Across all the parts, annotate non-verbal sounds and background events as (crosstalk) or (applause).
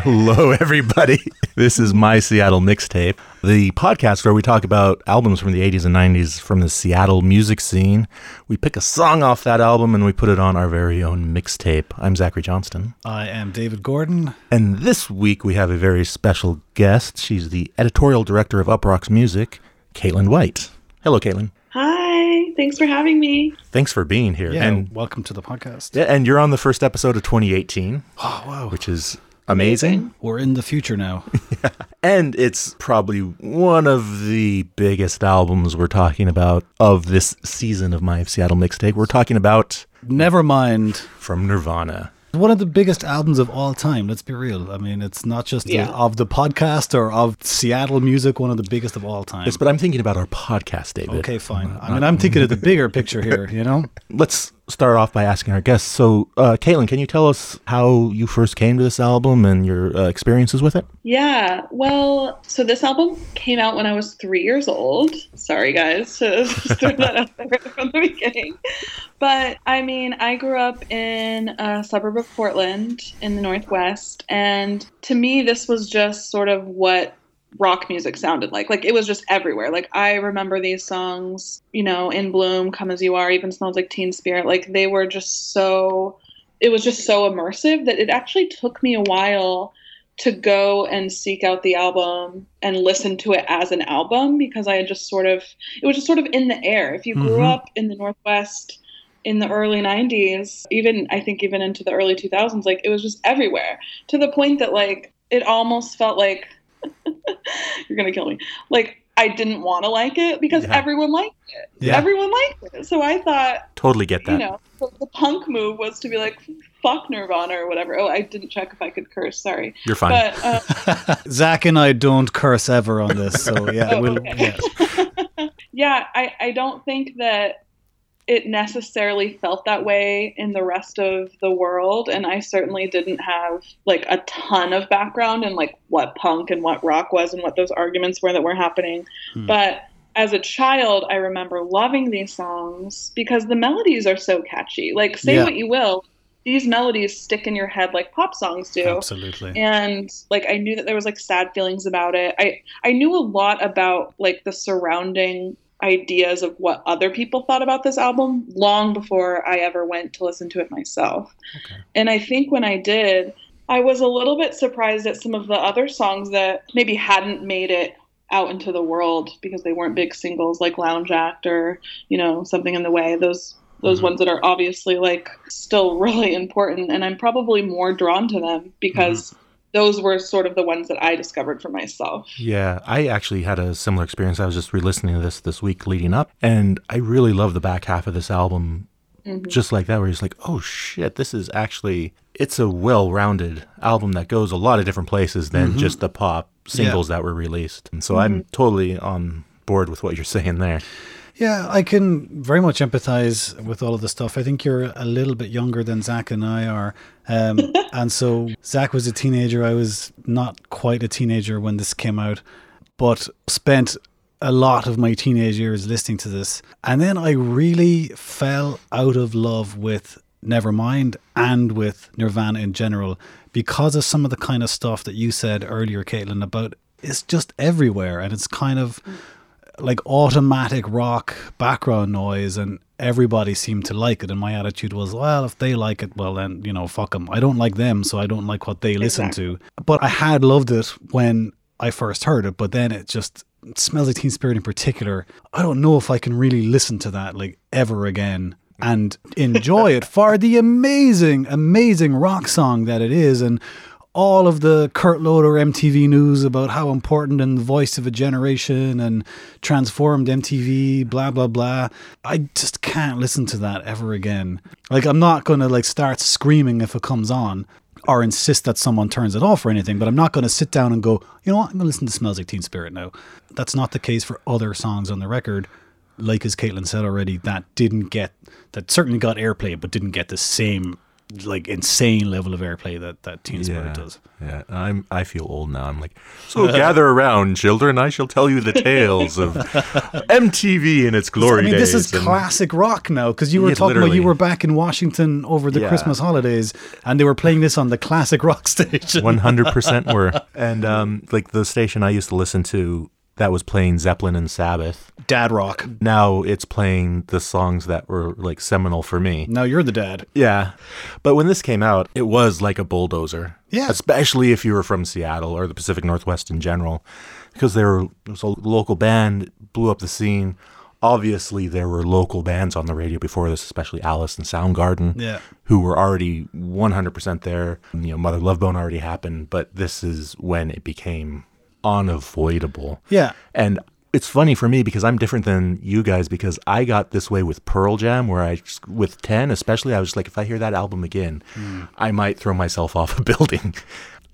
Hello, everybody. (laughs) This is My Seattle Mixtape, the podcast where we talk about albums from the 80s and 90s from the Seattle music scene. We pick a song off that album and we put it on our very own mixtape. I'm Zachary Johnston. I am David Gordon. And this week we have a very special guest. She's the editorial director of Uproxx Music, Caitlin White. Hello, Caitlin. Hi, thanks for having me. Thanks for being here. Yeah, and welcome to the podcast. yeah, and you're on the first episode of 2018, Oh, wow. which is amazing. We're in the future now. (laughs) And it's probably one of the biggest albums we're talking about of this season of my Seattle mixtape. We're talking about Nevermind from Nirvana. One of the biggest albums of all time. Let's be real. I mean, it's not just the- of the podcast or of Seattle music, one of the biggest of all time. Yes, but I'm thinking about our podcast, David. okay, fine. I uh, mean, I'm thinking of the bigger picture here, you know? (laughs) Let's start off by asking our guests. So, uh, Caitlin, can you tell us how you first came to this album and your uh, experiences with it? Yeah, well, so this album came out when I was three years old. Sorry, guys, to (laughs) throw that out there (laughs) from the beginning. But I mean, I grew up in a suburb of Portland in the Northwest, and to me, this was just sort of what rock music sounded like. Like it was just everywhere. Like I remember these songs, you know, In Bloom, Come As You Are, even Smells Like Teen Spirit. Like they were just so, it was just so immersive that it actually took me a while to go and seek out the album and listen to it as an album because I had just sort of, it was just sort of in the air. If you grew Mhm. up in the Northwest, in the early 90s even i think even into the early 2000s like it was just everywhere to the point that like it almost felt like (laughs) you're gonna kill me like i didn't want to like it because Yeah. everyone liked it Yeah. everyone liked it so i thought Totally get that. you know the, the punk move was to be like fuck nirvana or whatever oh i didn't check if i could curse sorry You're fine. but uh, (laughs) Zach and I don't curse ever on this, so yeah, (laughs) Oh, we'll. okay. Yeah. yeah, I, I don't think that it necessarily felt that way in the rest of the world. And I certainly didn't have like a ton of background in like what punk and what rock was and what those arguments were that were happening. Hmm. But as a child, I remember loving these songs because the melodies are so catchy. Like, say Yeah. what you will, these melodies stick in your head like pop songs do Absolutely. and like i knew that there was like sad feelings about it i i knew a lot about like the surrounding ideas of what other people thought about this album long before i ever went to listen to it myself Okay. and i think when i did i was a little bit surprised at some of the other songs that maybe hadn't made it out into the world because they weren't big singles like lounge act or you know something in the way those those Mhm. ones that are obviously like still (laughs) really important and i'm probably more drawn to them because those were sort of the ones that i discovered for myself Yeah, I actually had a similar experience. I was just re-listening to this this week leading up, and I really love the back half of this album, Mhm. just like that, where he's like, "Oh shit, this is actually it's a well-rounded album that goes a lot of different places than Mhm. just the pop singles that were released." And so I'm totally on board with what you're (laughs) saying there. Yeah, I can very much empathize with all of the stuff. I think you're a little bit younger than Zach and I are. Um, (laughs) and so Zach was a teenager. I was not quite a teenager when this came out, but spent a lot of my teenage years listening to this. And then I really fell out of love with Nevermind and with Nirvana in general because of some of the kind of stuff that you said earlier, Caitlin, about it's just everywhere and it's kind of like automatic rock background noise and everybody seemed to like it. And my attitude was well if they like it well then you know fuck them i don't like them so i don't like what they listen to. But i had loved it when i first heard it but then it just smells like teen spirit in particular. I don't know if i can really listen to that like ever again and enjoy it for the amazing amazing rock song that it is. And all of the Kurt Loder MTV news about how important and the voice of a generation and transformed MTV, blah blah blah. I just can't listen to that ever again. Like I'm not gonna like start screaming if it comes on or insist that someone turns it off or anything, but I'm not gonna sit down and go, you know what, I'm gonna listen to Smells Like Teen Spirit now. That's not the case for other songs on the record. Like as Caitlin said already, that didn't get that certainly got airplay, but didn't get the same like insane level of airplay that that Teen Spirit Yeah, does. yeah. I'm. I feel old now. I'm like, so (laughs) gather around, children. I shall tell you the tales of (laughs) MTV in its glory I mean, days. this is and- classic rock now because you were Yeah, talking about you were back in Washington over the Yeah. Christmas holidays, and they were playing this on the classic rock (laughs) station. One hundred percent were, and um, like the station I used to listen to that was playing Zeppelin and Sabbath. Dad rock. Now it's playing the songs that were like seminal for me. Now you're the dad. Yeah, but when this came out, it was like a bulldozer. Yeah. especially if you were from Seattle or the Pacific Northwest in general, because there was a local band blew up the scene. Obviously, there were local bands on the radio before this, especially Alice and Soundgarden, Yeah. who were already 100% there. You know, Mother Love Bone already happened, but this is when it became unavoidable. Yeah. And it's funny for me because I'm different than you guys because I got this way with Pearl Jam, where I, with 10 especially, I was like, if I hear that album again, hmm. I might throw myself (laughs) off a building.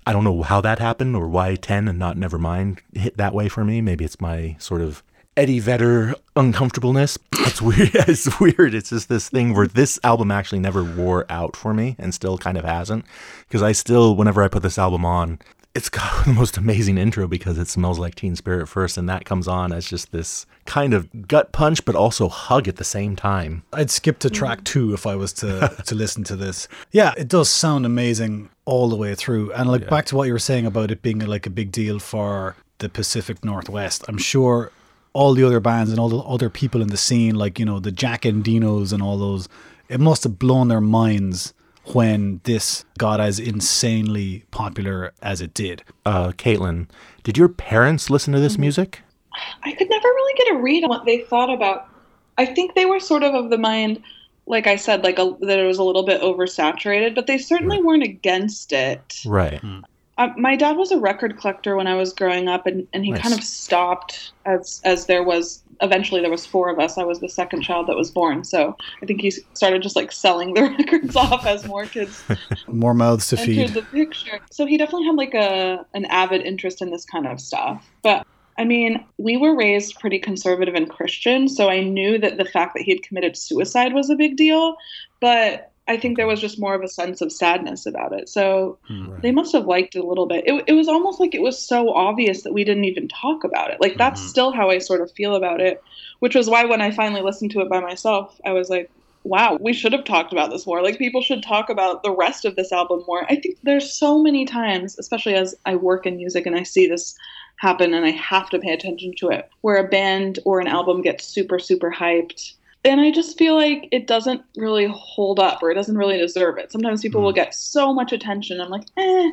I don't know how that happened or why 10 and not Nevermind hit that way for me. Maybe it's my sort of Eddie Vedder uncomfortableness. It's weird. (laughs) It's weird. It's just this thing where this album actually never wore out for me and still kind of hasn't. Because I still, whenever I put this album on, it's got (laughs) the most amazing intro because it smells like Teen Spirit first, and that comes on as just this kind of gut punch, but also hug at the same time. I'd skip to track two if I was to (laughs) to listen to this. Yeah, it does sound amazing all the way through. And like back to what you were saying about it being like a big deal for the Pacific Northwest. I'm sure all the other bands and all the other people in the scene, like you know the Jack Endinos and all those, it must have blown their minds when this got as insanely popular as it did. Uh, Caitlin, did your parents listen to this music? I could never really get a read on what they thought about. I think they were sort of of the mind, like I said, like a, that it was a little bit oversaturated, but they certainly weren't against it. Right. Uh, my dad was a record collector when I was growing up, and, and he Nice. kind of stopped as as there was eventually there was four of us. I was the second child that was born, so I think he started just like selling the (laughs) records off as more kids (laughs) More mouths to feed. the picture. So he definitely had like a an avid interest in this kind of stuff. But I mean, we were raised pretty conservative and Christian, so I knew that the fact that he had committed suicide was a big deal. But I think there was just more of a sense of sadness about it. So hmm. they must have liked it a little bit. It, it was almost like it was so obvious that we didn't even talk about it. Like that's mm-hmm. still how I sort of feel about it, which was why when I finally listened to it by myself, I was like, wow, we should have talked about this more. Like people should talk about the rest of this album more. I think there's so many times, especially as I work in music and I see this happen and I have to pay attention to it, where a band or an album gets super, super hyped. And I just feel like it doesn't really hold up or it doesn't really deserve it. Sometimes people will get so much attention. I'm like, eh,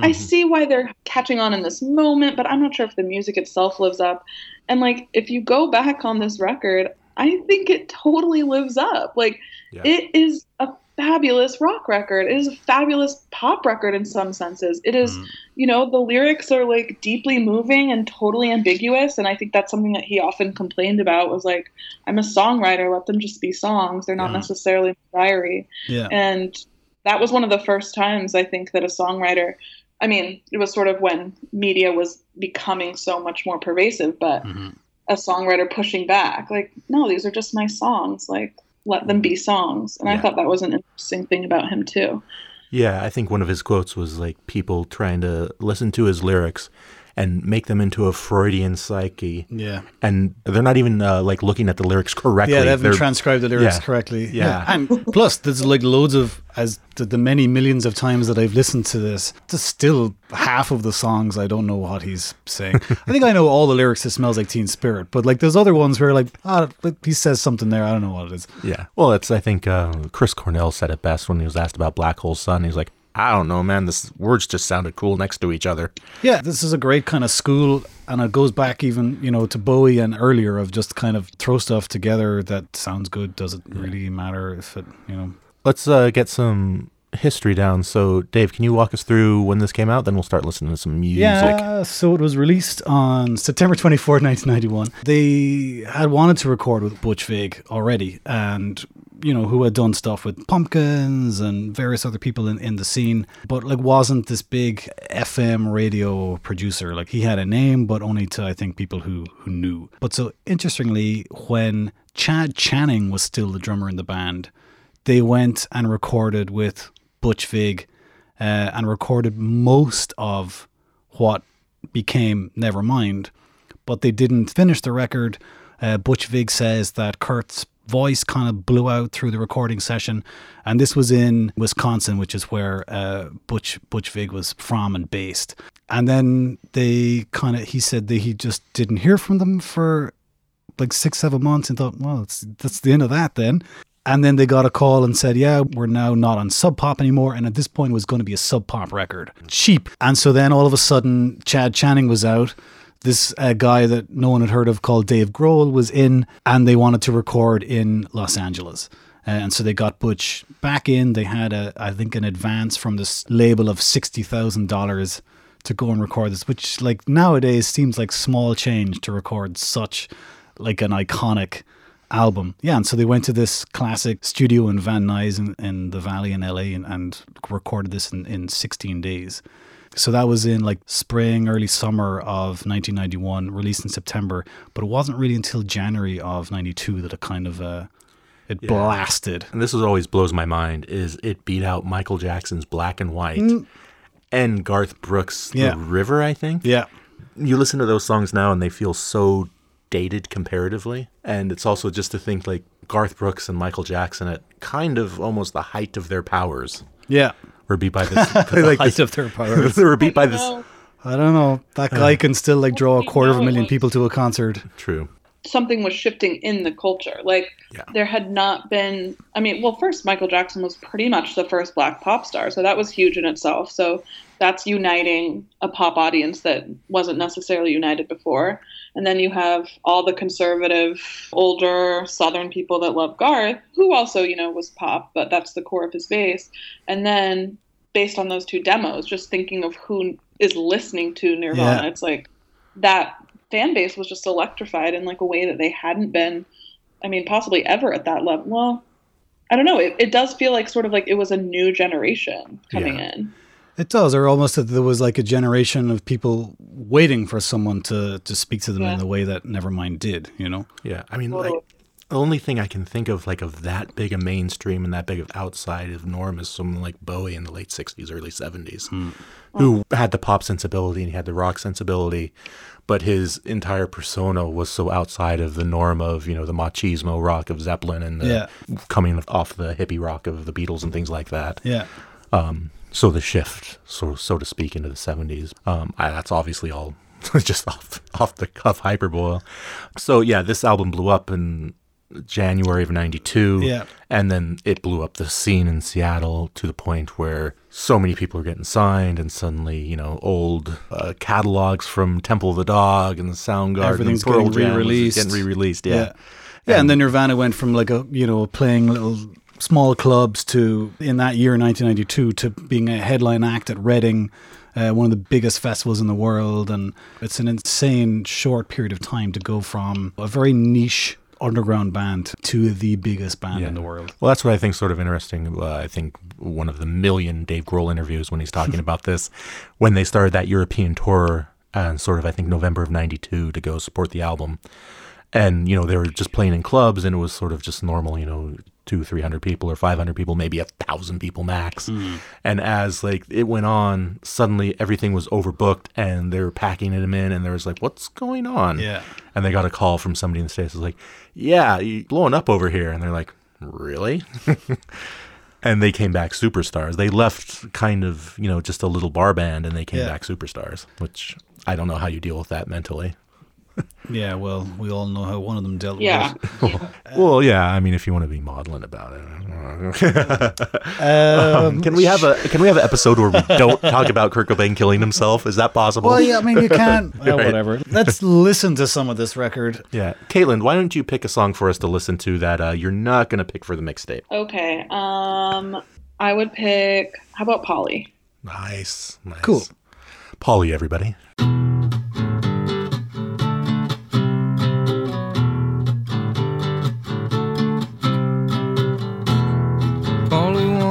I see why they're catching on in this moment, but I'm not sure if the music itself lives up. And like, if you go back on this record, I think it totally lives up. Like, Yeah. it is a fabulous rock record. It is a fabulous pop record in some senses. It is, mm. you know, the lyrics are like deeply moving and totally ambiguous. And I think that's something that he often complained about was like, I'm a songwriter, let them just be songs. They're not Yeah. necessarily diary. Yeah. And that was one of the first times I think that a songwriter, I mean, it was sort of when media was becoming so much more pervasive, but mm-hmm. a songwriter pushing back, like, no, these are just my songs. Like, let them be mm. songs. And I thought that was an interesting thing about him, too. Yeah, I think one of his quotes was like people trying to listen to his lyrics and make them into a Freudian psyche. Yeah. And they're not even uh, like looking at the lyrics correctly. Yeah, they haven't They're- transcribed the lyrics yeah. correctly. Yeah. And (laughs) plus, there's like loads of, as the, the many millions of times that I've listened to this, there's still half of the songs I don't know what he's saying. (laughs) I think I know all the lyrics to Smells Like Teen Spirit, but like there's other ones where like, ah, he says something there. I don't know what it is. Yeah. Well, it's I think uh, Chris Cornell said it best when he was asked about Black Hole Sun. He's like, I don't know, man. This words just sounded cool next to each other. Yeah, this is a great kind of school, and it goes back even you know to Bowie and earlier of just kind of throw stuff together that sounds good. Does it really matter if it you know? Let's uh, get some history down. So, Dave, can you walk us through when this came out? Then we'll start listening to some music. Yeah, so it was released on September 24th, 1991. They had wanted to record with Butch Vig already, and you know who had done stuff with Pumpkins and various other people in, in the scene, but like wasn't this big FM radio producer. Like he had a name, but only to I think people who who knew. But so interestingly, when Chad Channing was still the drummer in the band, they went and recorded with Butch Vig uh, and recorded most of what became Nevermind, but they didn't finish the record. Uh, Butch Vig says that Kurt's voice kind of blew out through the recording session, and this was in Wisconsin, which is where uh, Butch Butch Vig was from and based. And then they kind of he said that he just didn't hear from them for like six seven months and thought, well, that's the end of that then. And then they got a call and said, yeah, we're now not on Sub Pop anymore. And at this point, it was going to be a Sub Pop record. Cheap. And so then all of a sudden, Chad Channing was out. This uh, guy that no one had heard of called Dave Grohl was in, and they wanted to record in Los Angeles. Uh, and so they got Butch back in. They had, a, I think, an advance from this label of $60,000 to go and record this, which, like, nowadays seems like small change to record such, like, an iconic album. Yeah, and so they went to this classic studio in Van Nuys in, in the Valley in LA and, and recorded this in, in 16 days. So that was in like spring, early summer of 1991, released in September. But it wasn't really until January of 92 that it kind of uh, it Yeah. blasted. And this is always blows my mind is it beat out Michael Jackson's Black and White and Garth Brooks' Yeah. The River, I think. Yeah. You listen to those songs now and they feel so dated comparatively. And it's also just to think like Garth Brooks and Michael Jackson at kind of almost the height of their powers Yeah. Were beat by this. (laughs) They like this of their (laughs) powers. they were beat by this. No, I don't know. That guy can still like draw a quarter of a million people to a concert. True. something was shifting in the culture. Like Yeah. there had not been. I mean, well, first Michael Jackson was pretty much the first black pop star, so that was huge in itself. So that's uniting a pop audience that wasn't necessarily united before. And then you have all the conservative, older Southern people that love Garth, who also, you know, was pop, but that's the core of his base. And then based on those two demos, just thinking of who is listening to Nirvana, Yeah. it's like that fan base was just electrified in like a way that they hadn't been. I mean, possibly ever at that level. Well, I don't know. It, it does feel like sort of like it was a new generation coming Yeah. in. It does, or almost that there was like a generation of people waiting for someone to to speak to them Yeah. in the way that Nevermind did. You know? Yeah. I mean, like, the only thing I can think of, like, of that big a mainstream and that big of outside of norm is someone like Bowie in the late 60s, early 70s, who had the pop sensibility and he had the rock sensibility, but his entire persona was so outside of the norm of, you know, the machismo rock of Zeppelin and the Yeah. coming off the hippie rock of the Beatles and things like that. Yeah. Um, so the shift, so so to speak, into the 70s, um, I, that's obviously all (laughs) just off off the cuff hyperbole. So yeah, this album blew up in January of '92, Yeah. and then it blew up the scene in Seattle to the point where so many people are getting signed, and suddenly you know old uh, catalogs from Temple of the Dog and the Soundgarden, Everything's and Pearl getting Jam re-released. getting re-released. Yeah. Yeah. Yeah, and then Nirvana went from like a you know playing little small clubs to in that year 1992 to being a headline act at Reading, uh, one of the biggest festivals in the world, and it's an insane short period of time to go from a very niche underground band to the biggest band Yeah. in the world. Well, that's what I think sort of interesting. Uh, I think one of the million Dave Grohl interviews when he's talking (laughs) about this, when they started that European tour, and sort of I think November of '92 to go support the album, and you know they were just playing in clubs, and it was sort of just normal, you know, two, three hundred people or five hundred people, maybe a thousand people max. Hmm. And as like it went on, suddenly everything was overbooked, and they were packing them in, and there was like, what's going on? Yeah. And they got a call from somebody in the States. Was like, yeah, you blowing up over here. And they're like, really? (laughs) and they came back superstars. They left kind of, you know, just a little bar band and they came Yeah. back superstars, which I don't know how you deal with that mentally. Yeah, well, we all know how one of them dealt Yeah. with it. (laughs) well, yeah, I mean, if you want to be maudlin about it. (laughs) Um, can we have a can we have an episode where we don't talk about Kurt Cobain killing himself? Is that possible? well, yeah, I mean, you (laughs) can't. Well, Right. Whatever. Let's listen to some of this record. Yeah. Caitlin, why don't you pick a song for us to listen to that uh, you're not going to pick for the mixtape? Okay. Um, I would pick. How about Polly? Nice. nice. Cool. Polly, everybody.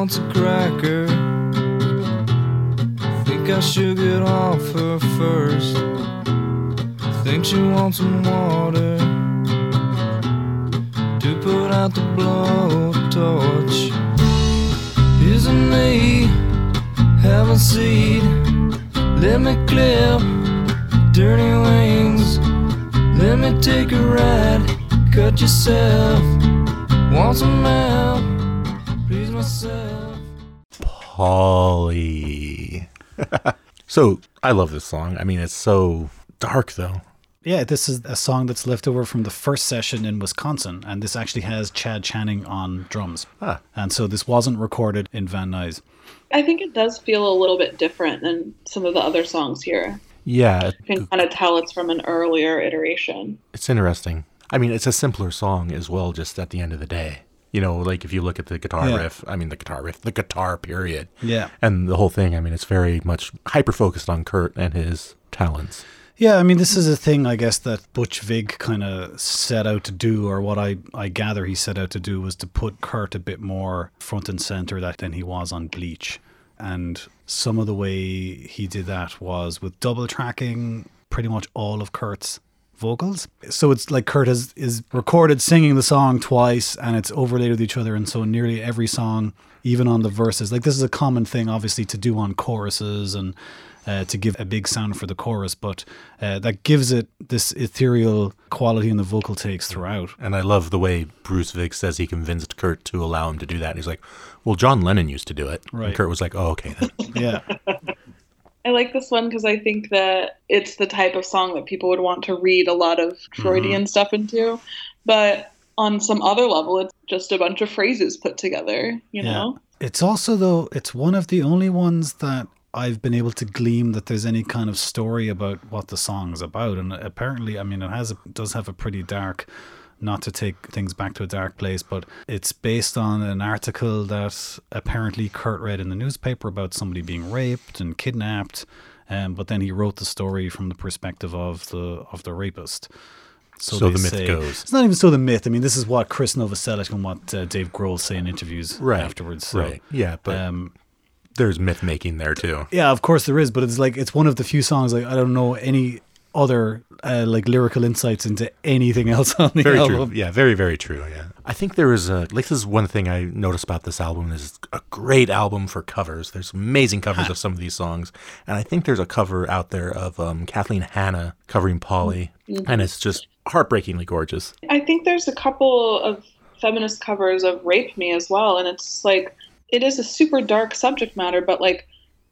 wants a cracker. Think I should get off her first. Think she wants some water to put out the blowtorch. Here's a me have a seed. Let me clip dirty wings. Let me take a ride. Cut yourself, want some air. Polly. so I love this song. I mean, it's so dark though. Yeah, this is a song that's left over from the first session in Wisconsin, and this actually has Chad Channing on drums. Ah. And so this wasn't recorded in Van Nuys. I think it does feel a little bit different than some of the other songs here. Yeah, You can kind of tell it's from an earlier iteration. it's interesting. I mean, it's a simpler song as well, just at the end of the day. You know, like if you look at the guitar Yeah. riff, I mean, the guitar riff, the guitar period. Yeah. And the whole thing, I mean, it's very much hyper focused on Kurt and his talents. Yeah, I mean, this is a thing, I guess, that Butch Vig kind of set out to do, or what I, I gather he set out to do was to put Kurt a bit more front and center that than he was on Bleach. And some of the way he did that was with double tracking pretty much all of Kurt's vocals. So it's like Kurt has is recorded singing the song twice and it's overlaid with each other. And so nearly every song, even on the verses, like this is a common thing, obviously, to do on choruses and uh, to give a big sound for the chorus, but uh, that gives it this ethereal quality in the vocal takes throughout. And I love the way Butch Vig says he convinced Kurt to allow him to do that. He's like, well, John Lennon used to do it. Right. And Kurt was like, oh, okay then. (laughs) Yeah. I like this one because I think that it's the type of song that people would want to read a lot of Freudian mm-hmm. stuff into. But on some other level, it's just a bunch of phrases put together, you know? It's also though it's one of the only ones that I've been able to glean that there's any kind of story about what the song's about, and apparently, I mean, it has a, does have a pretty dark. Not to take things back to a dark place, but it's based on an article that apparently Kurt read in the newspaper about somebody being raped and kidnapped, um, but then he wrote the story from the perspective of the of the rapist. So they the myth say- goes. It's not even so the myth. I mean, this is what Chris Novoselic and what uh, Dave Grohl say in interviews Right. afterwards. So, right. Yeah. But um, there's myth making there too. yeah, of course there is, but it's like it's one of the few songs like I don't know any other uh, like lyrical insights into anything else on the Very album. true. Yeah, very, very true. Yeah. I think there is a like this is one thing I noticed about this album is a great album for covers. There's amazing covers of some of these songs. And I think there's a cover out there of um, Kathleen Hanna covering Polly. And it's just heartbreakingly gorgeous. I think there's a couple of feminist covers of Rape Me as well. And it's like, it is a super dark subject matter, but like,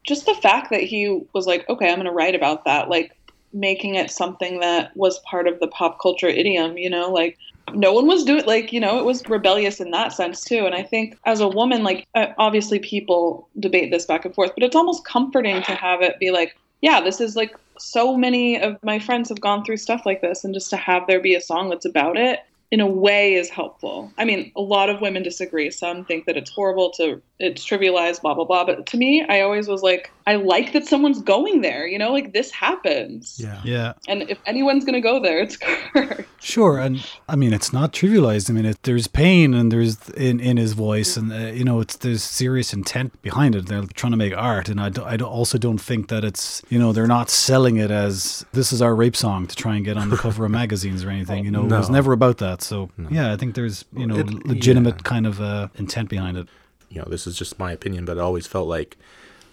just the fact that he was like, okay, I'm going to write about that, like, making it something that was part of the pop culture idiom, you know, like, no one was doing like you know it was rebellious in that sense too. And i think as a woman like uh, obviously people debate this back and forth but it's almost comforting to have it be like yeah this is like so many of my friends have gone through stuff like this and just to have there be a song that's about it in a way is helpful i mean a lot of women disagree some think that it's horrible to it's trivialized blah blah blah but to me i always was like i like that someone's going there you know like this happens Yeah. Yeah, and if anyone's going to go there it's (laughs) Kurt. sure, and I mean it's not trivialized. I mean it, there's pain and there's in in his voice, and uh, you know it's there's serious intent behind it. They're trying to make art, and I, do, I do- also don't think that it's you know they're not selling it as this is our rape song to try and get on the cover of magazines or anything. You know, it was never about that. So yeah, I think there's you know It- legitimate yeah. kind of uh, intent behind it. You know, this is just my opinion, but I always felt like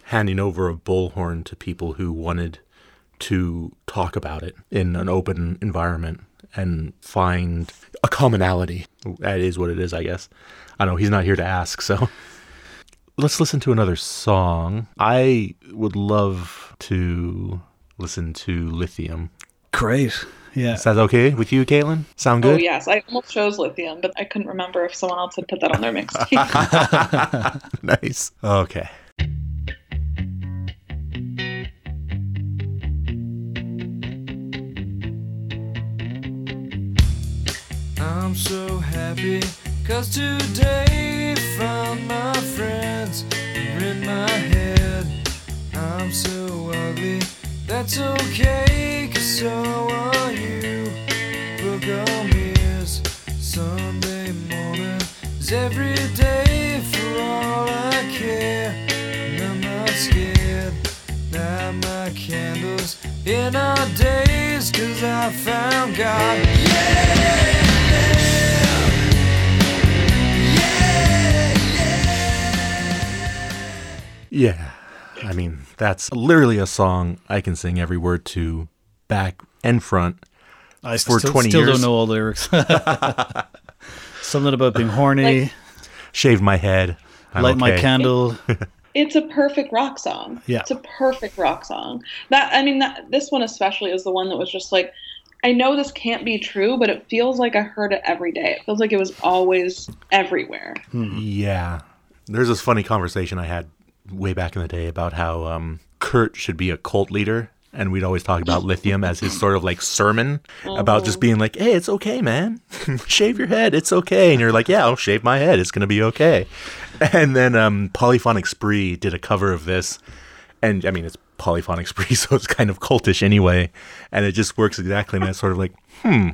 handing over a bullhorn to people who wanted to talk about it in an open environment and find a commonality. That is what it is, I guess. I know he's not here to ask, so let's listen to another song. I would love to listen to Lithium. Great. Yeah. Is that okay with you, Caitlin? Sound good? Oh good? yes, I almost chose lithium, but I couldn't remember if someone else had put that on their mixtape. (laughs) nice. Okay. I'm so happy cause today found my friends are in my head. I'm so ugly, that's okay cause so I found God. Yeah. I mean, that's literally a song I can sing every word to back and front. I For still, 20 still years. don't know all the lyrics. (laughs) Something about being horny, Like- Shave my head. I'm light my okay. candle. (laughs) It's a perfect rock song. Yeah. It's a perfect rock song. That I mean that this one especially is the one that was just like I know this can't be true, but it feels like I heard it every day. It feels like it was always everywhere. Yeah. There's this funny conversation I had way back in the day about how um, Kurt should be a cult leader. And we'd always talk about lithium as his sort of like sermon about just being like, hey, it's okay, man. (laughs) shave your head. It's okay. And you're like, yeah, I'll shave my head. It's going to be okay. And then um, Polyphonic Spree did a cover of this. And I mean, it's Polyphonic (laughs) Spree, so it's kind of cultish anyway. And it just works exactly that sort of like, hmm,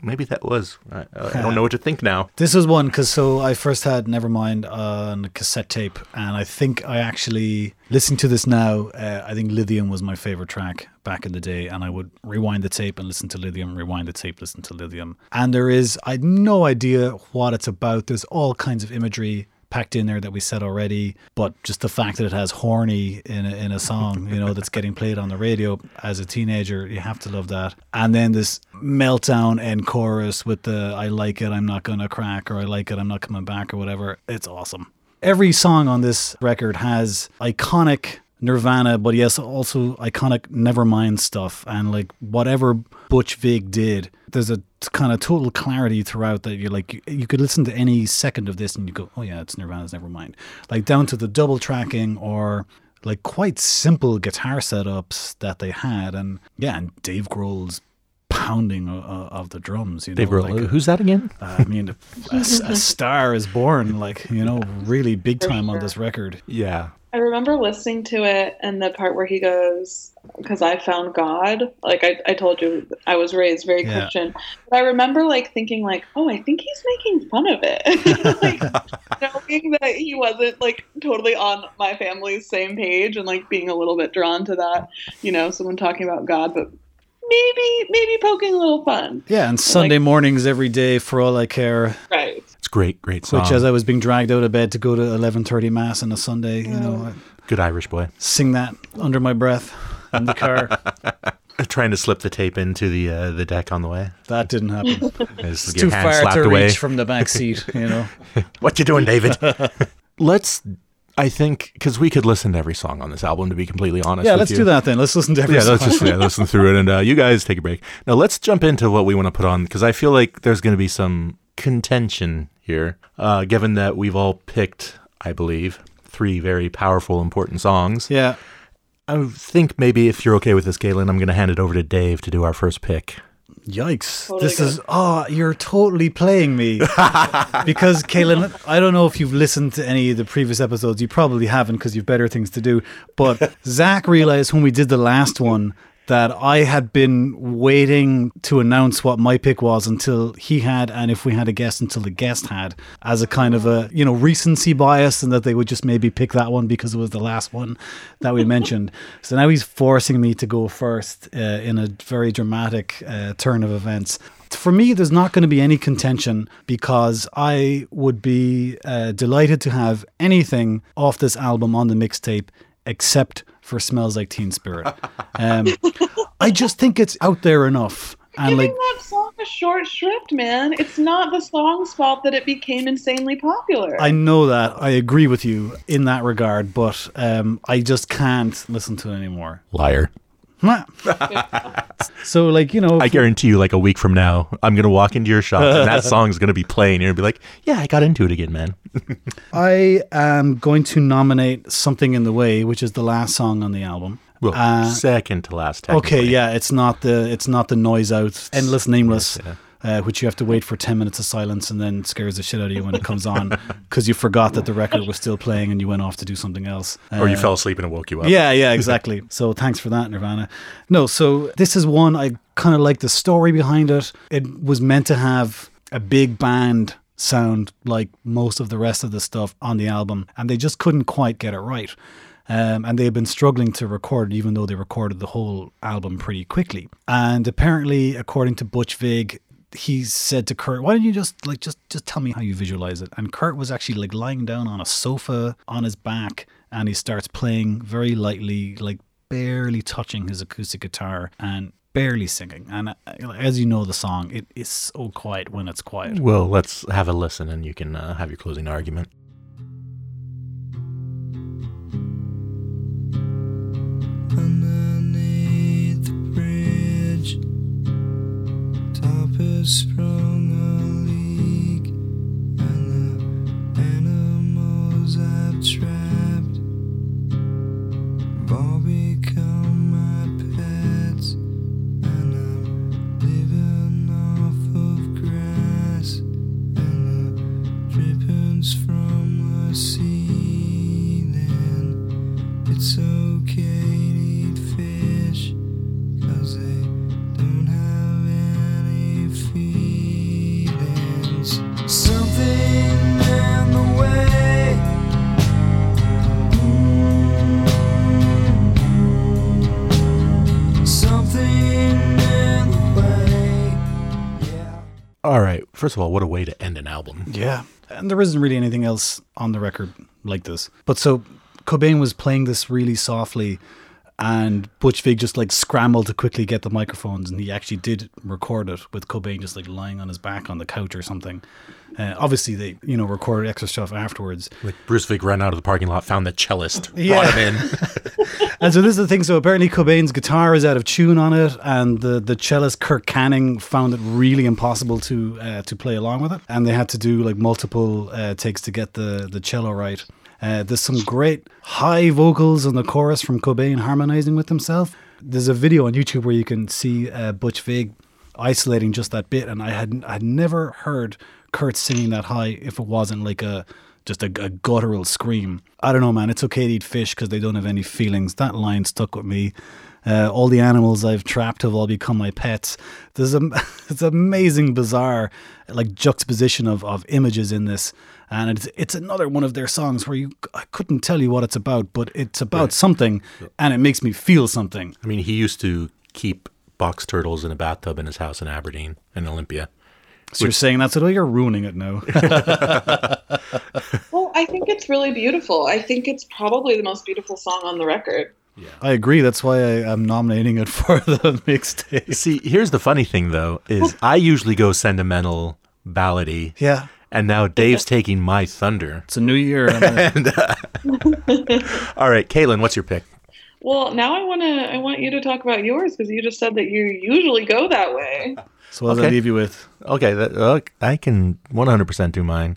maybe that was. I, I don't know what to think now. (laughs) This is one because so I first had Nevermind on cassette tape, and I think I actually listening to this now. Uh, I think Lithium was my favorite track back in the day, and I would rewind the tape and listen to Lithium, rewind the tape, listen to Lithium. And there is I had no idea what it's about. There's all kinds of imagery packed in there that we said already, but just the fact that it has horny in a, in a song, you know, that's getting played on the radio as a teenager, you have to love that. And then this meltdown end chorus with the I like it, I'm not gonna crack, or I like it, I'm not coming back, or whatever. It's awesome. Every song on this record has iconic Nirvana, but yes, also iconic Nevermind stuff, and like whatever Butch Vig did, there's a kind of total clarity throughout that you're like you, you could listen to any second of this and you go, oh yeah, it's Nirvana's Nevermind, like down to the double tracking or like quite simple guitar setups that they had, and yeah, and Dave Grohl's pounding uh, of the drums. You know, Dave Grohl. like, Who's that again? uh, I mean, a, a star is born, like you know, really big time on this record. Yeah. I remember listening to it and the part where he goes, because I found God. Like I, I told you, I was raised very Yeah. Christian. But I remember like thinking like, oh, I think he's making fun of it. (laughs) like (laughs) knowing that he wasn't like totally on my family's same page and like being a little bit drawn to that, you know, someone talking about God, but maybe maybe poking a little fun. Yeah, and Sunday mornings every day for all I care. Right. It's great, great song. Which, as I was being dragged out of bed to go to eleven thirty mass on a Sunday, you know, Good Irish boy. sing that under my breath in the car. (laughs) Trying to slip the tape into the uh, the deck on the way. that didn't happen. (laughs) It's too far to away. reach from the back seat, (laughs) you know. What you doing, David? let's. I think because we could listen to every song on this album. To be completely honest, Yeah, with let's you. do that then. Let's listen to every Yeah, song. let's just yeah, listen through it, and uh, you guys take a break. Now let's jump into what we want to put on because I feel like there's going to be some contention here, uh, given that we've all picked, I believe, three very powerful, important songs. yeah. I think maybe if you're okay with this, Caitlin, I'm going to hand it over to Dave to do our first pick. Yikes. Totally this is, oh, you're totally playing me. (laughs) because, Caitlin, I don't know if you've listened to any of the previous episodes. You probably haven't because you've better things to do. But (laughs) Zach realized when we did the last one that I had been waiting to announce what my pick was until he had, and if we had a guest, until the guest had, as a kind of a, you know, recency bias, and that they would just maybe pick that one because it was the last one that we mentioned. So now he's forcing me to go first uh, in a very dramatic uh, turn of events. For me, there's not going to be any contention because I would be uh, delighted to have anything off this album on the mixtape except for Smells Like Teen Spirit. Um, I just think it's out there enough. And Giving like, that song a short shrift, man. It's not the song's fault that it became insanely popular. I know that. I agree with you in that regard, but um, I just can't listen to it anymore. Liar. (laughs) so, like, you know, I guarantee you, like a week from now, I'm to walk into your shop and that (laughs) song's to be playing. You're to be like, yeah, I got into it again, man. (laughs) I am going to nominate Something in the Way, which is the last song on the album. Well, Uh, second to last. Okay, yeah, it's not the it's not the noise out, endless nameless, yeah. Uh, which you have to wait for ten minutes of silence and then scares the shit out of you when it comes on because you forgot that the record was still playing and you went off to do something else. Or you Uh, fell asleep and it woke you up. Yeah, yeah, exactly. (laughs) so thanks for that, Nirvana. No, so this is one I kind of like the story behind it. It was meant to have a big band sound like most of the rest of the stuff on the album, and they just couldn't quite get it right. Um, and they've been struggling to record, even though they recorded the whole album pretty quickly. And apparently, according to Butch Vig, he said to Kurt, "Why don't you just like just just tell me how you visualize it?" And Kurt was actually like lying down on a sofa on his back, and he starts playing very lightly, like barely touching his acoustic guitar and barely singing. And uh, as you know, the song it is so quiet when it's quiet. Well, let's have a listen, and you can uh, have your closing argument. underneath the bridge. Has sprung a leak, and the animals I've trapped. Have First of all, what a way to end an album. Yeah. And there isn't really anything else on the record like this. But so Cobain was playing this really softly and Butch Vig just like scrambled to quickly get the microphones and he actually did record it with Cobain just like lying on his back on the couch or something. Uh, obviously they, you know, recorded extra stuff afterwards. Like Butch Vig ran out of the parking lot, found the cellist, Yeah. brought him in. (laughs) And so this is the thing. So apparently Cobain's guitar is out of tune on it, and the the cellist Kirk Canning found it really impossible to uh, to play along with it, and they had to do like multiple uh, takes to get the the cello right. Uh, there's some great high vocals in the chorus from Cobain harmonizing with himself. There's a video on YouTube where you can see uh, Butch Vig isolating just that bit, and I had I had never heard Kurt singing that high if it wasn't like a just a, a guttural scream. I don't know, man. It's okay to eat fish because they don't have any feelings. That line stuck with me. Uh, all the animals I've trapped have all become my pets. There's a (laughs) it's amazing, bizarre like juxtaposition of, of images in this, and it's it's another one of their songs where you I couldn't tell you what it's about, but it's about something, and it makes me feel something. I mean, he used to keep box turtles in a bathtub in his house in Aberdeen in Olympia. So you're saying that's it? Oh, you're ruining it now. (laughs) Well, I think it's really beautiful. I think it's probably the most beautiful song on the record. I agree. That's why I, I'm nominating it (laughs) for the mixtape. See, here's the funny thing though, is I usually go sentimental ballady, Yeah, and now Dave's taking my thunder. it's a new year. (laughs) and, uh, (laughs) All right, Caitlin, what's your pick? Well, now I want to I want you to talk about yours because you just said that you usually go that way. so what does I Okay. leave you with? Okay, that, uh, I can 100% do mine.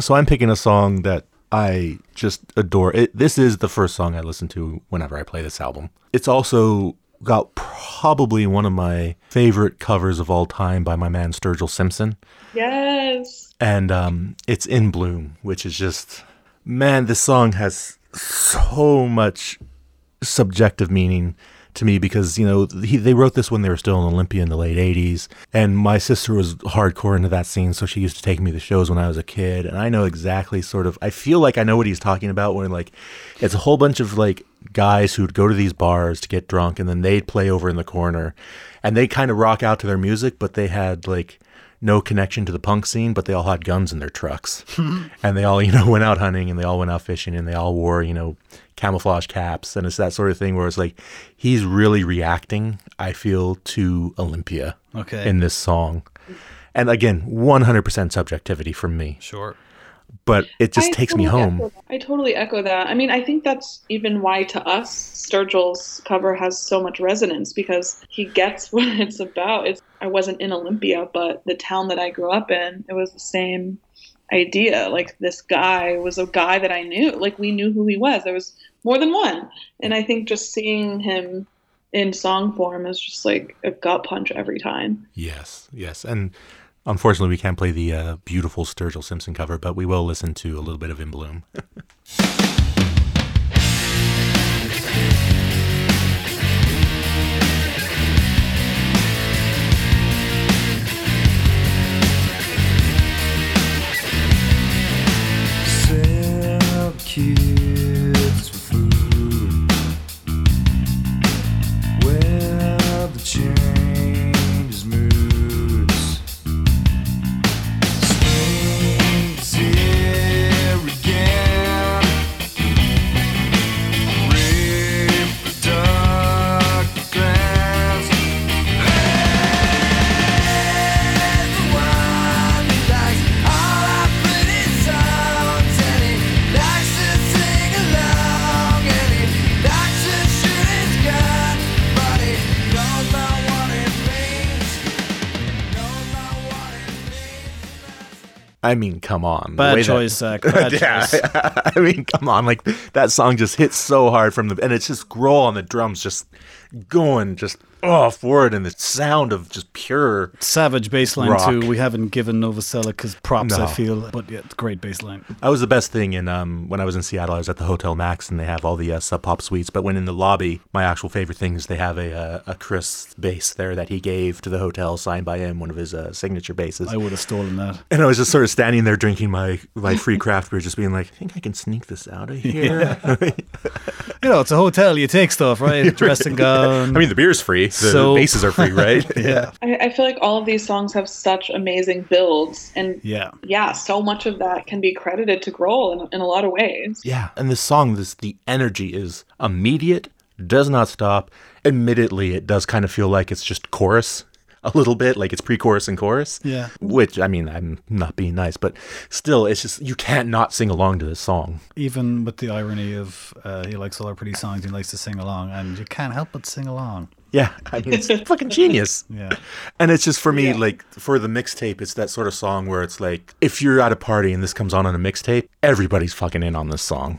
So I'm picking a song that I just adore. It, this is the first song I listen to whenever I play this album. It's also got probably one of my favorite covers of all time by my man Sturgill Simpson. Yes. and um, it's in bloom which is just man this song has so much subjective meaning to me because you know he, they wrote this when they were still in olympia in the late 80s and my sister was hardcore into that scene so she used to take me to shows when i was a kid. And i know exactly sort of i feel like i know what he's talking about when like it's a whole bunch of like guys who'd go to these bars to get drunk and then they'd play over in the corner. And they kind of rock out to their music but they had like no connection to the punk scene, but they all had guns in their trucks. (laughs) and they all, you know, went out hunting and they all went out fishing and they all wore, you know, camouflage caps. And it's that sort of thing where it's like he's really reacting, I feel, to Olympia Okay. in this song. And again, 100% subjectivity from me, Sure. But it just I takes me home. I totally echo that. I mean, I think that's even why to us Sturgill's cover has so much resonance because he gets (laughs) what it's about. It's I wasn't in Olympia, but the town that I grew up in, it was the same idea. Like this guy was a guy that I knew. Like we knew who he was. There was more than one. And I think just seeing him in song form is just like a gut punch every time. Yes, yes. And unfortunately, we can't play the uh, beautiful Sturgill Simpson cover, but we will listen to a little bit of In Bloom. (laughs) Sell I mean, come on. the Bad that- choice, Zach. (laughs) Bad yeah, choice. (laughs) I mean, come on. Like that song just hits so hard from the, and it's just Grohl on the drums, just going just oh forward, and the sound of just pure. Savage bass line Rock. too. We haven't given Novoselic his props, No. I feel, but yeah, great bass line. That was the best thing in um when I was in Seattle. I was at the Hotel Max, and they have all the uh, Sub Pop suites. But when in the lobby, my actual favorite thing is they have a uh, a Krist bass there that he gave to the hotel, signed by him, one of his uh, signature basses. I would have stolen that. And I was just sort of standing there drinking my, my free (laughs) craft beer, just being like, I think I can sneak this out of (laughs) here. (laughs) You know, it's a hotel. You take stuff, right? Dressing gown. Um, (laughs) I mean, the beer's free. The So- bases are free, right? (laughs) yeah, (laughs) I, I feel like all of these songs have such amazing builds, and yeah. yeah, so much of that can be credited to Grohl in, in a lot of ways. Yeah, and this song, this the energy is immediate, does not stop. Admittedly, it does kind of feel like it's just chorus a little bit, like it's pre-chorus and chorus. Yeah. Which I mean, I'm not being nice, but still, it's just you can't not sing along to this song. Even with the irony of uh, he likes all our pretty songs, he likes to sing along, and you can't help but sing along. Yeah, I mean, it's (laughs) fucking genius. Yeah. And it's just for me, Yeah. like for the mixtape, it's that sort of song where it's like, if you're at a party and this comes on on a mixtape, everybody's fucking in on this song.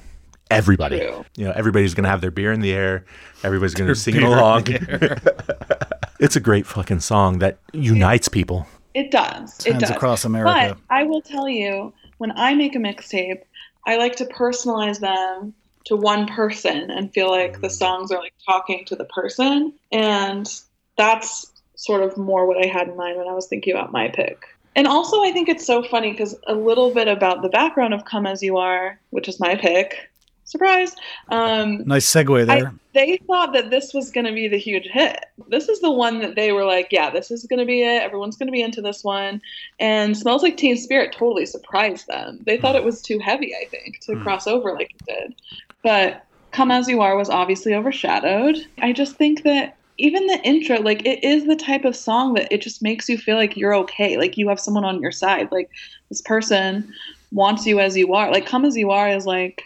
Everybody, True. you know, everybody's gonna have their beer in the air. Everybody's gonna sing beer along. (laughs) the it's a great fucking song that unites people. It does. It Fans does. across America. But I will tell you, when I make a mixtape, I like to personalize them to one person and feel like the songs are like talking to the person. And that's sort of more what I had in mind when I was thinking about my pick. And also, I think it's so funny because a little bit about the background of Come As You Are, which is my pick. Surprise. Um, Nice segue I, there. they thought that this was going to be the huge hit. This is the one that they were like, yeah, this is going to be it. Everyone's going to be into this one. And Smells Like Teen Spirit totally surprised them. They thought it was too heavy, I think, to Hmm. cross over like it did. But Come As You Are was obviously overshadowed. I just think that even the intro, like, it is the type of song that it just makes you feel like you're okay. Like, you have someone on your side. Like, this person wants you as you are. Like, Come As You Are is like,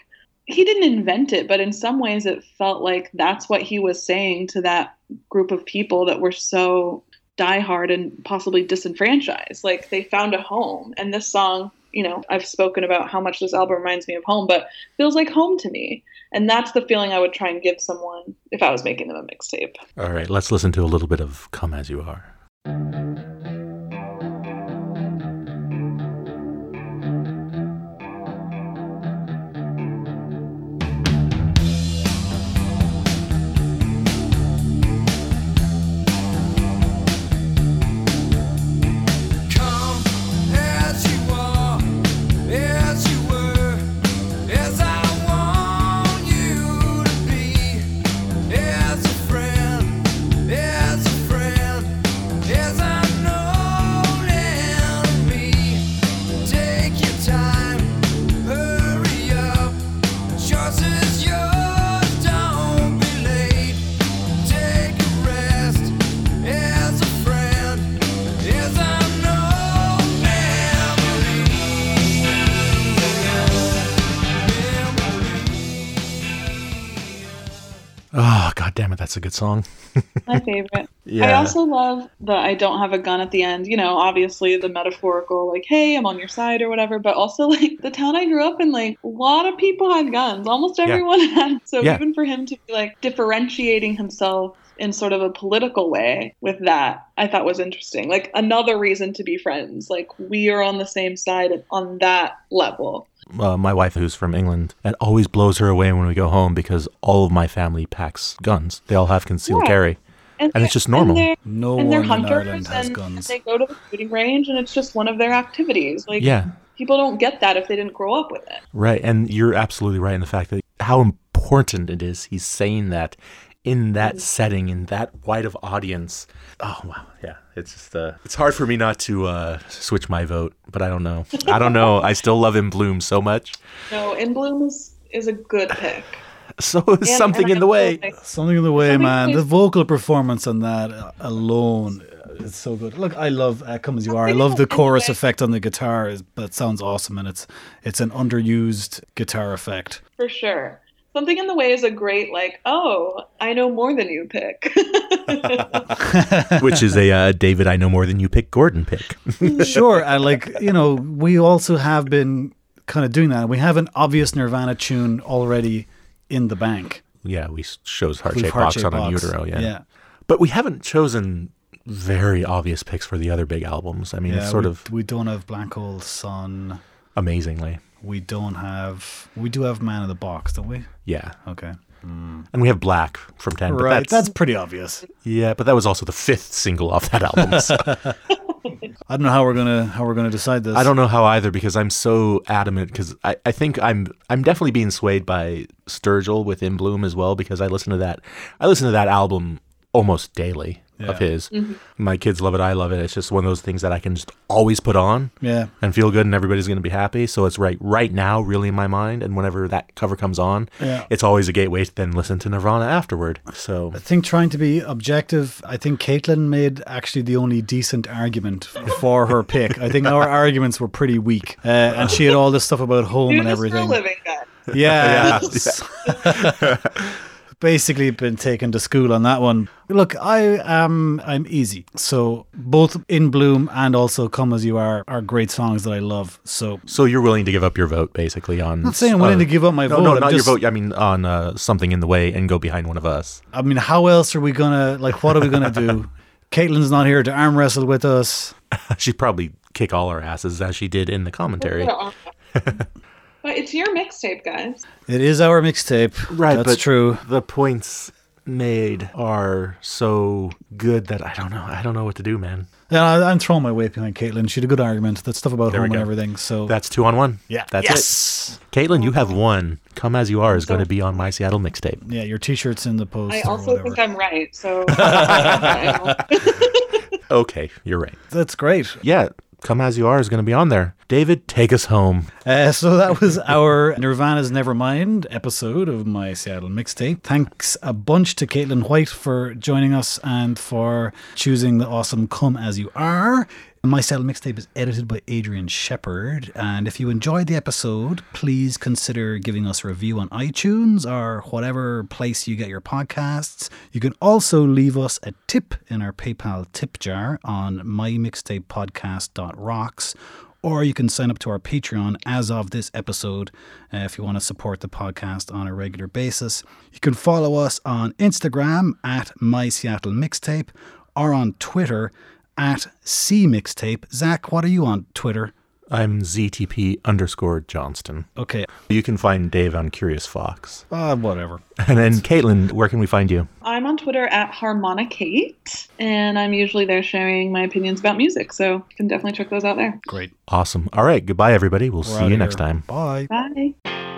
he didn't invent it, but in some ways it felt like that's what he was saying to that group of people that were so diehard and possibly disenfranchised. Like they found a home. And this song, you know, I've spoken about how much this album reminds me of home, but feels like home to me. And that's the feeling I would try and give someone if I was making them a mixtape. All right, let's listen to a little bit of "Come as You Are." Ah, oh, god damn it, that's a good song. My favorite. (laughs) I also love the I don't have a gun at the end. You know, obviously the metaphorical, like, hey, I'm on your side or whatever, but also (laughs) like the town I grew up in, like, a lot of people had guns. Almost everyone (laughs) had. So Yeah. even for him to be like differentiating himself in sort of a political way with that, I thought was interesting. Like another reason to be friends. Like we are on the same side on that level. Uh, my wife, who's from England, it always blows her away when we go home because all of my family packs guns. They all have concealed Yeah. carry. And it's just normal. they're- No and they're one in hunters Ireland has and guns. they go to the shooting range and it's just one of their activities. Like Yeah, people don't get that if they didn't grow up with it. right. And you're absolutely right in the fact that how important it is. He's saying that in that setting, in that wide of audience. Oh wow, yeah. It's just uh, it's hard for me not to uh, switch my vote, but I don't know. I don't know. I still love In Bloom so much. No, In Bloom is is a good pick. (laughs) So is And- something and in the way. also Something in the way, Something man. is- The vocal performance on that uh, alone uh, is so good. Look, I love uh, "Come as You Are." I love the in the chorus effect on the guitar. Is, that sounds awesome, and it's it's an underused guitar effect. For sure. Something in the way is a great like, oh, I know more than you pick. Which is a uh, David, I know more than you pick Gordon pick. (laughs) sure. And like, you know, we also have been kind of doing that. We have an obvious Nirvana tune already in the bank. yeah, we chose heart-shaped box Heart-Shaped on In Utero. Yeah. Yeah. But we haven't chosen very obvious picks for the other big albums. I mean, Yeah, it's sort we, of we don't have Black Hole Sun. amazingly. We don't have. We do have Man in the Box, don't we? Yeah. Okay. Hmm. And we have Black from 10. But right. that's, That's, pretty obvious. yeah, but that was also the fifth single off that album. so (laughs) I don't know how we're gonna how we're gonna decide this. I don't know how either because I'm so adamant because I, I think I'm I'm definitely being swayed by Sturgill with In Bloom as well because I listen to that I listen to that album almost daily of Yeah. his. My kids love it, I love it. It's just one of those things that I can just always put on Yeah. and feel good and everybody's going to be happy. So it's right right now really in my mind and whenever that cover comes on, Yeah. it's always a gateway to then listen to Nirvana afterward. So I think trying to be objective, I think Caitlin made actually the only decent argument for her (laughs) pick. I think our arguments were pretty weak, uh, and she had all this stuff about home Do and this for a everything. living, guys. Yeah, (laughs) Yeah. (laughs) basically been taken to school on that one. Look, I am I'm easy. So both In Bloom and also Come as You Are are great songs that I love. So so you're willing to give up your vote basically on I'm not saying I'm willing to give up my no, vote. No, I'm not just- your vote. I mean, on uh, something in the way and go behind one of us. I mean, how else are we gonna like? What are we gonna do? (laughs) Caitlin's not here to arm wrestle with us. (laughs) She'd probably kick all our asses as she did in the commentary. (laughs) But it's your mixtape, guys. It is our mixtape. Right, that's but true. The points made are so good that I don't know. I don't know what to do, man. Yeah, I- I'm throwing my weight behind Caitlin. She had a good argument. That stuff about There home and everything. So That's two on one. yeah, that's yes. it. Caitlin, you have one. Come as you are is going to be on my Seattle mixtape. Yeah, your T-shirt's in the post. I also think I'm right. So (laughs) (laughs) Okay, you're right. that's great. Yeah, Come as you are is going to be on there. David, take us home. Uh, so that was our (laughs) Nirvana's Nevermind episode of my Seattle mixtape. Thanks a bunch to Caitlin White for joining us and for choosing the awesome Come As You Are. My Seattle mixtape is edited by Adrian Shephard. And if you enjoyed the episode, please consider giving us a review on iTunes or whatever place you get your podcasts. You can also leave us a tip in our PayPal tip jar on mymixtapepodcast.rocks or you can sign up to our Patreon as of this episode uh, if you want to support the podcast on a regular basis. You can follow us on Instagram at My Seattle Mixtape or on Twitter at C Mixtape. Zach, what are you on Twitter? I'm ZTP underscore Johnston. Okay, You can find Dave on Curious Fox. uh, whatever. And then, Caitlin, where can we find you? I'm on Twitter at Harmonicate, and I'm usually there sharing my opinions about music. So you can definitely check those out there. Great. Awesome. All right. Goodbye, everybody. We'll We're see outta you next time. Bye. Bye.